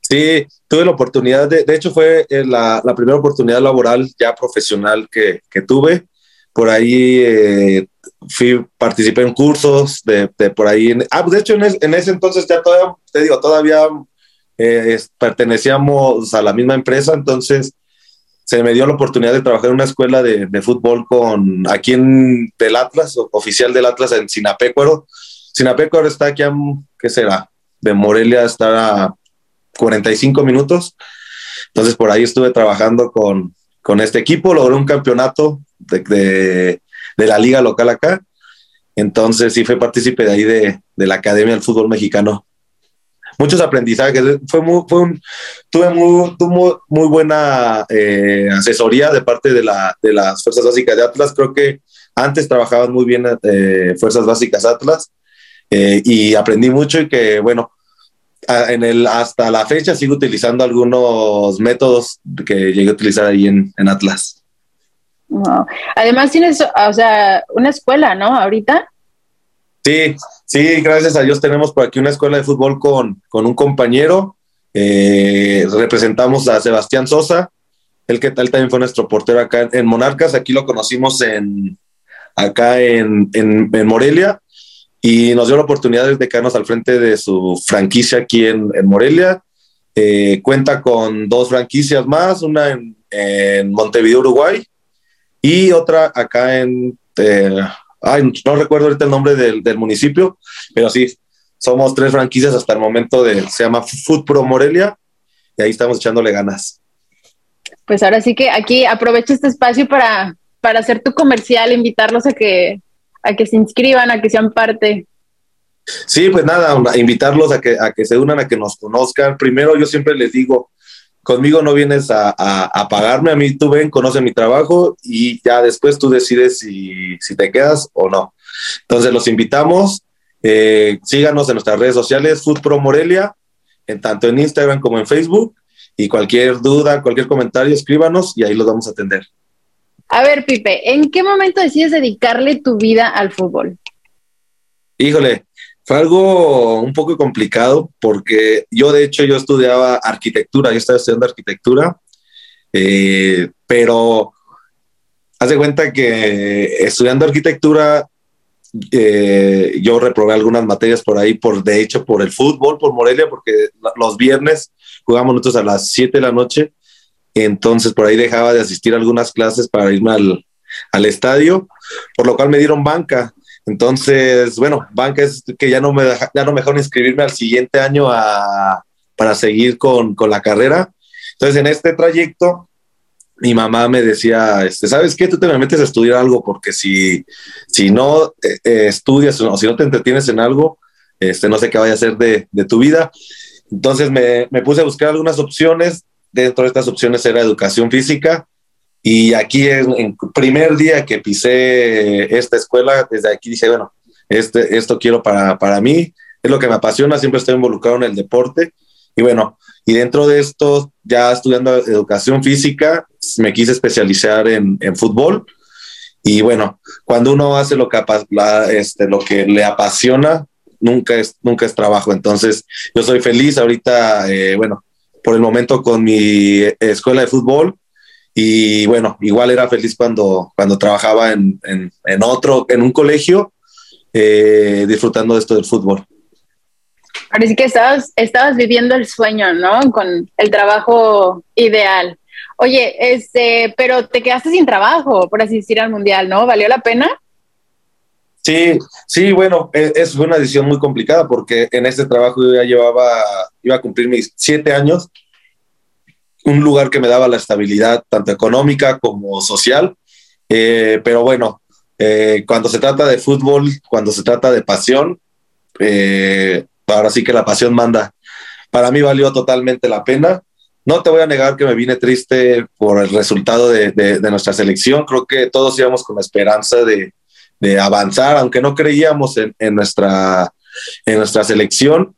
Sí, tuve la oportunidad, de, de hecho fue eh, la, la, primera oportunidad laboral ya profesional que, que tuve. Por ahí eh, fui, participé en cursos de, de por ahí. ah, de hecho en, en, ese entonces ya todavía, te digo, todavía eh, pertenecíamos a la misma empresa, entonces se me dio la oportunidad de trabajar en una escuela de, fútbol con aquí en del Atlas, oficial del Atlas en Sinapecuaro. Sinapecuaro está aquí a, ¿qué será? De Morelia está a 45 minutos. Entonces por ahí estuve trabajando con, con este equipo, logré un campeonato de, de, la liga local acá. Entonces sí fue partícipe de ahí de, de la Academia del Fútbol Mexicano. Muchos aprendizajes, fue muy, fue tuve muy, muy buena eh, asesoría de parte de, la, de las Fuerzas Básicas de Atlas. Creo que antes trabajaban muy bien eh, Fuerzas Básicas Atlas eh, y aprendí mucho y que, bueno, en el, hasta la fecha sigo utilizando algunos métodos que llegué a utilizar ahí en, en Atlas. Además tienes, o sea, una escuela, ¿no? Ahorita. Sí, sí, gracias a Dios tenemos por aquí una escuela de fútbol con, con un compañero. Eh, representamos a Sebastián Sosa, el que tal también fue nuestro portero acá en, Monarcas. Aquí lo conocimos en acá en, en, Morelia y nos dio la oportunidad de quedarnos al frente de su franquicia aquí en, Morelia. Eh, cuenta con dos franquicias más, una en, Montevideo, Uruguay, y otra acá en, eh, ay, no recuerdo ahorita el nombre del, del, municipio, pero sí, somos tres franquicias hasta el momento de, se llama Food Pro Morelia, y ahí estamos echándole ganas. Pues ahora sí que aquí aprovecho este espacio para, para hacer tu comercial, invitarlos a que a que se inscriban, a que sean parte. Sí, pues nada, invitarlos a que, a que se unan, a que nos conozcan. Primero, yo siempre les digo, conmigo no vienes a, a, a, pagarme, a mí tú ven, conoce mi trabajo y ya después tú decides si, si te quedas o no. Entonces los invitamos, eh, síganos en nuestras redes sociales, Food Pro Morelia, en tanto en Instagram como en Facebook, y cualquier duda, cualquier comentario, escríbanos y ahí los vamos a atender. A ver, Pipe, ¿en qué momento decides dedicarle tu vida al fútbol? Híjole, fue algo un poco complicado porque yo de hecho yo estudiaba arquitectura, yo estaba estudiando arquitectura, eh, pero haz de cuenta que estudiando arquitectura eh, yo reprobé algunas materias por ahí, por de hecho por el fútbol, por Morelia, porque los viernes jugamos nosotros a las 7 de la noche entonces por ahí dejaba de asistir a algunas clases para irme al, al estadio, por lo cual me dieron banca. Entonces, bueno, banca es que ya no me, deja, ya no me dejaron inscribirme al siguiente año a, para seguir con, con, la carrera. Entonces, en este trayecto, mi mamá me decía, este, ¿sabes qué? Tú te me metes a estudiar algo porque si, si no eh, eh estudias o si no te entretienes en algo, este, no sé qué vaya a hacer de, de tu vida. Entonces me, me, puse a buscar algunas opciones dentro de estas opciones era educación física. Y aquí en, en primer día que pisé esta escuela, desde aquí dije, bueno, este, esto quiero para, para mí, es lo que me apasiona, siempre estoy involucrado en el deporte. Y bueno, y dentro de esto, ya estudiando educación física, me quise especializar en, en fútbol. Y bueno, cuando uno hace lo que, este, lo que le apasiona, nunca es, nunca es trabajo. Entonces, yo soy feliz ahorita, eh, bueno, por el momento con mi escuela de fútbol y bueno, igual era feliz cuando, cuando trabajaba en, en, en otro, en un colegio, eh, disfrutando de esto del fútbol. Parece que estabas, estabas viviendo el sueño, ¿no? Con el trabajo ideal. Oye, este, pero te quedaste sin trabajo por asistir al mundial, ¿no? ¿Valió la pena? Sí, sí, bueno, e, es, fue una decisión muy complicada porque en este trabajo yo ya llevaba, iba a cumplir mis siete años un lugar que me daba la estabilidad tanto económica como social. Eh, pero bueno, eh, cuando se trata de fútbol, cuando se trata de pasión, eh, ahora sí que la pasión manda. Para mí valió totalmente la pena. No te voy a negar que me vine triste por el resultado de, de, nuestra selección. Creo que todos íbamos con la esperanza de, de avanzar, aunque no creíamos en, en, nuestra, en nuestra selección.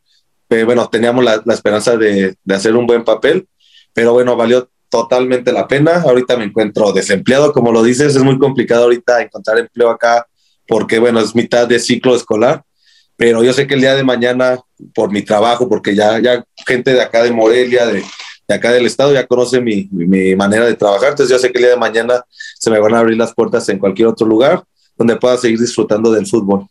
Pero bueno, teníamos la, la esperanza de hacer un buen papel pero bueno, valió totalmente la pena. Ahorita me encuentro desempleado, como lo dices, es muy complicado ahorita encontrar empleo acá porque, bueno, es mitad de ciclo escolar, pero yo sé que el día de mañana, por mi trabajo, porque ya, ya gente de acá de Morelia, de, de acá del estado, ya conoce mi, mi, manera de trabajar, entonces yo sé que el día de mañana se me van a abrir las puertas en cualquier otro lugar donde pueda seguir disfrutando del fútbol.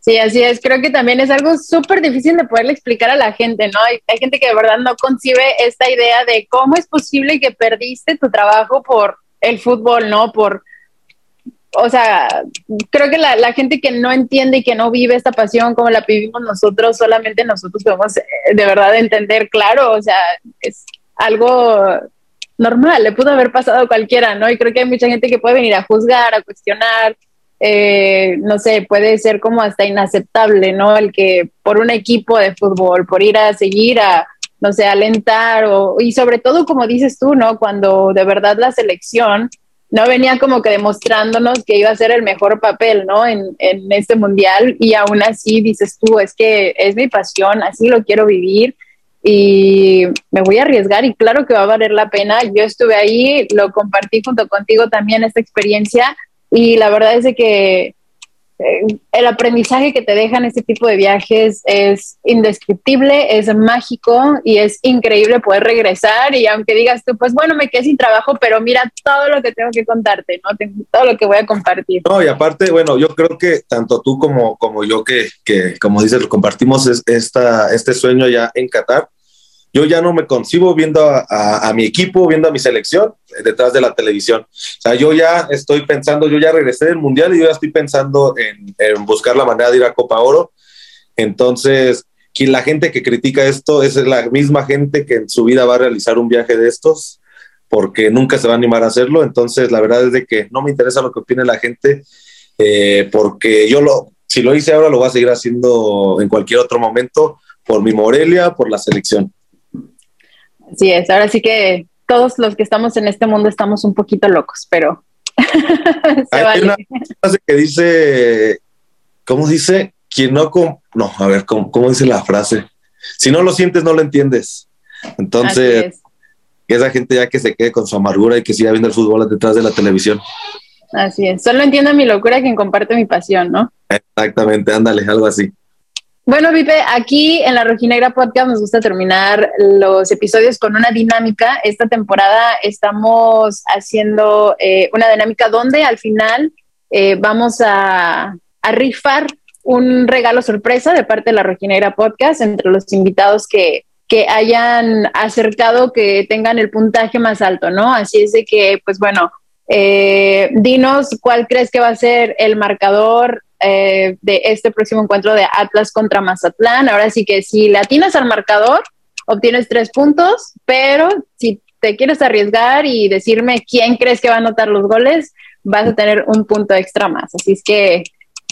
Sí, así es. Creo que también es algo súper difícil de poderle explicar a la gente, ¿no? Hay, hay, gente que de verdad no concibe esta idea de cómo es posible que perdiste tu trabajo por el fútbol, ¿no? Por, o sea, creo que la, la gente que no entiende y que no vive esta pasión como la vivimos nosotros, solamente nosotros podemos eh, de verdad entender, claro, o sea, es algo normal, le pudo haber pasado a cualquiera, ¿no? Y creo que hay mucha gente que puede venir a juzgar, a cuestionar, eh, no sé, puede ser como hasta inaceptable, ¿no? El que por un equipo de fútbol, por ir a seguir a, no sé, alentar o, y sobre todo, como dices tú, ¿no? Cuando de verdad la selección no venía como que demostrándonos que iba a ser el mejor papel, ¿no? En, en este mundial y aún así dices tú, es que es mi pasión, así lo quiero vivir y me voy a arriesgar y claro que va a valer la pena. Yo estuve ahí, lo compartí junto contigo también esta experiencia y la verdad es de que eh, el aprendizaje que te dejan este tipo de viajes es indescriptible, es mágico y es increíble poder regresar y aunque digas tú, pues bueno, me quedé sin trabajo, pero mira todo lo que tengo que contarte, ¿no? todo lo que voy a compartir. No, y aparte, bueno, yo creo que tanto tú como, como yo que, que como dices, compartimos esta, este sueño ya en Qatar, yo ya no me concibo viendo a, mi equipo, viendo a mi selección eh, detrás de la televisión. O sea, yo ya estoy pensando, yo ya regresé del Mundial y yo ya estoy pensando en, buscar la manera de ir a Copa Oro. Entonces, la gente que critica esto es la misma gente que en su vida va a realizar un viaje de estos porque nunca se va a animar a hacerlo. Entonces, la verdad es de que no me interesa lo que opine la gente eh, porque yo lo, si lo hice ahora, lo voy a seguir haciendo en cualquier otro momento por mi Morelia, por la selección. Así es, ahora sí que todos los que estamos en este mundo estamos un poquito locos, pero se Hay una frase que dice, ¿cómo dice? Quien no, no, a ver, ¿cómo, ¿cómo, dice la frase? Si no lo sientes, no lo entiendes. Entonces, esa gente ya que se quede con su amargura y que siga viendo el fútbol detrás de la televisión. Así es, solo entiende mi locura quien comparte mi pasión, ¿no? Exactamente, ándale, algo así. Bueno, Vipe, aquí en la Rojinegra Podcast nos gusta terminar los episodios con una dinámica. Esta temporada estamos haciendo eh, una dinámica donde al final eh, vamos a, rifar un regalo sorpresa de parte de la Rojinegra Podcast entre los invitados que, que hayan acercado que tengan el puntaje más alto, ¿no? Así es de que, pues bueno, eh, dinos cuál crees que va a ser el marcador eh, de este próximo encuentro de Atlas contra Mazatlán. Ahora sí que si le atinas al marcador, obtienes tres puntos, pero si te quieres arriesgar y decirme quién crees que va a anotar los goles, vas a tener un punto extra más. Así es que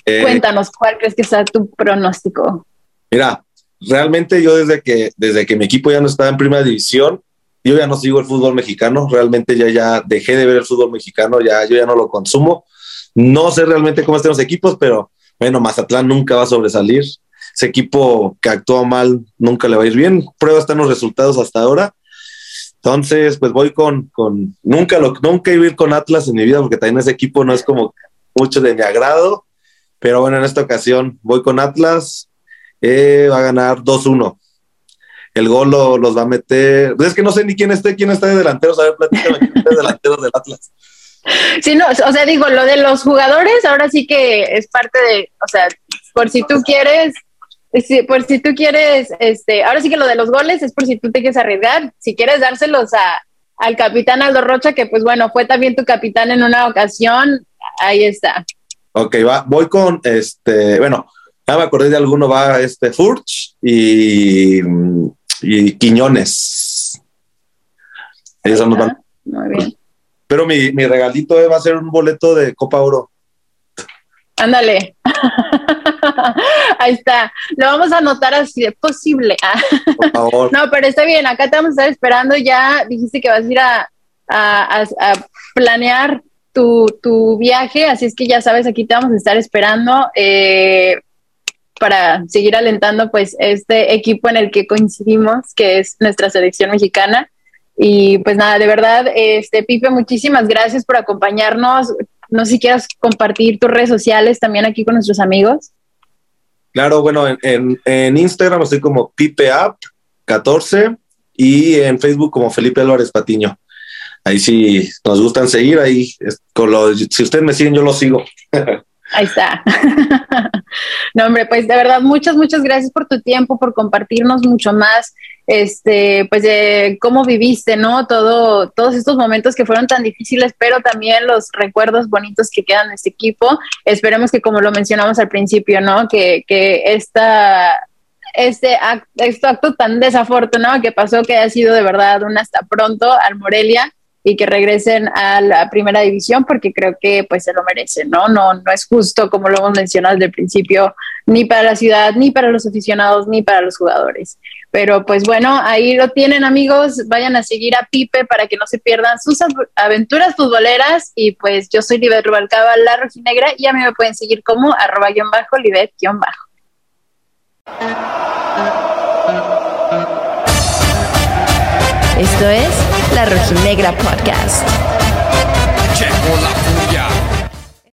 eh, cuéntanos cuál crees que sea tu pronóstico. Mira, realmente yo desde que, desde que mi equipo ya no estaba en primera división, yo ya no sigo el fútbol mexicano, realmente ya, ya dejé de ver el fútbol mexicano, ya, yo ya no lo consumo. No sé realmente cómo están los equipos, pero bueno, Mazatlán nunca va a sobresalir. Ese equipo que actuó mal nunca le va a ir bien. Prueba están los resultados hasta ahora. Entonces, pues voy con, con nunca lo, nunca iba a ir con Atlas en mi vida porque también ese equipo no es como mucho de mi agrado. Pero bueno, en esta ocasión voy con Atlas. Eh, va a ganar 2-1. El gol los va a meter. Es que no sé ni quién esté, quién está de delanteros. A ver, platícame quién está de del Atlas. Sí, no, o sea, digo, lo de los jugadores ahora sí que es parte de, o sea, por si tú quieres, por si tú quieres, este, ahora sí que lo de los goles es por si tú te quieres arriesgar, si quieres dárselos a, al capitán Aldo Rocha, que pues bueno, fue también tu capitán en una ocasión, ahí está. Ok, va, voy con este, bueno, ya me acordé de alguno, va este Furch y, y Quiñones. Ellos nos van. Muy bien. Pero mi, mi regalito va a ser un boleto de Copa Oro. Ándale. Ahí está. Lo vamos a anotar así de posible. Por favor. no, pero está bien. Acá te vamos a estar esperando. Ya dijiste que vas a ir a, a, planear tu, tu, viaje. Así es que ya sabes, aquí te vamos a estar esperando. Eh, para seguir alentando pues este equipo en el que coincidimos, que es nuestra selección mexicana. Y pues nada, de verdad, este Pipe, muchísimas gracias por acompañarnos. No sé si quieras compartir tus redes sociales también aquí con nuestros amigos. Claro, bueno, en, en, Instagram estoy como PipeApp14 y en Facebook como Felipe Álvarez Patiño. Ahí sí nos gustan seguir, ahí con lo, si ustedes me siguen, yo lo sigo. Ahí está. no, hombre, pues de verdad, muchas, muchas gracias por tu tiempo, por compartirnos mucho más, este, pues de cómo viviste, ¿no? Todo, todos estos momentos que fueron tan difíciles, pero también los recuerdos bonitos que quedan de este equipo. Esperemos que, como lo mencionamos al principio, ¿no? Que, que esta, este acto, este acto tan desafortunado que pasó, que ha sido de verdad un hasta pronto al Morelia y que regresen a la primera división porque creo que pues se lo merecen, ¿no? No, no es justo, como lo hemos mencionado desde el principio, ni para la ciudad, ni para los aficionados, ni para los jugadores. Pero pues bueno, ahí lo tienen amigos, vayan a seguir a Pipe para que no se pierdan sus aventuras futboleras y pues yo soy Libet Rubalcaba, la rojinegra y a mí me pueden seguir como arroba guion bajo, Libet guion bajo. Esto es La Rojinegra Podcast.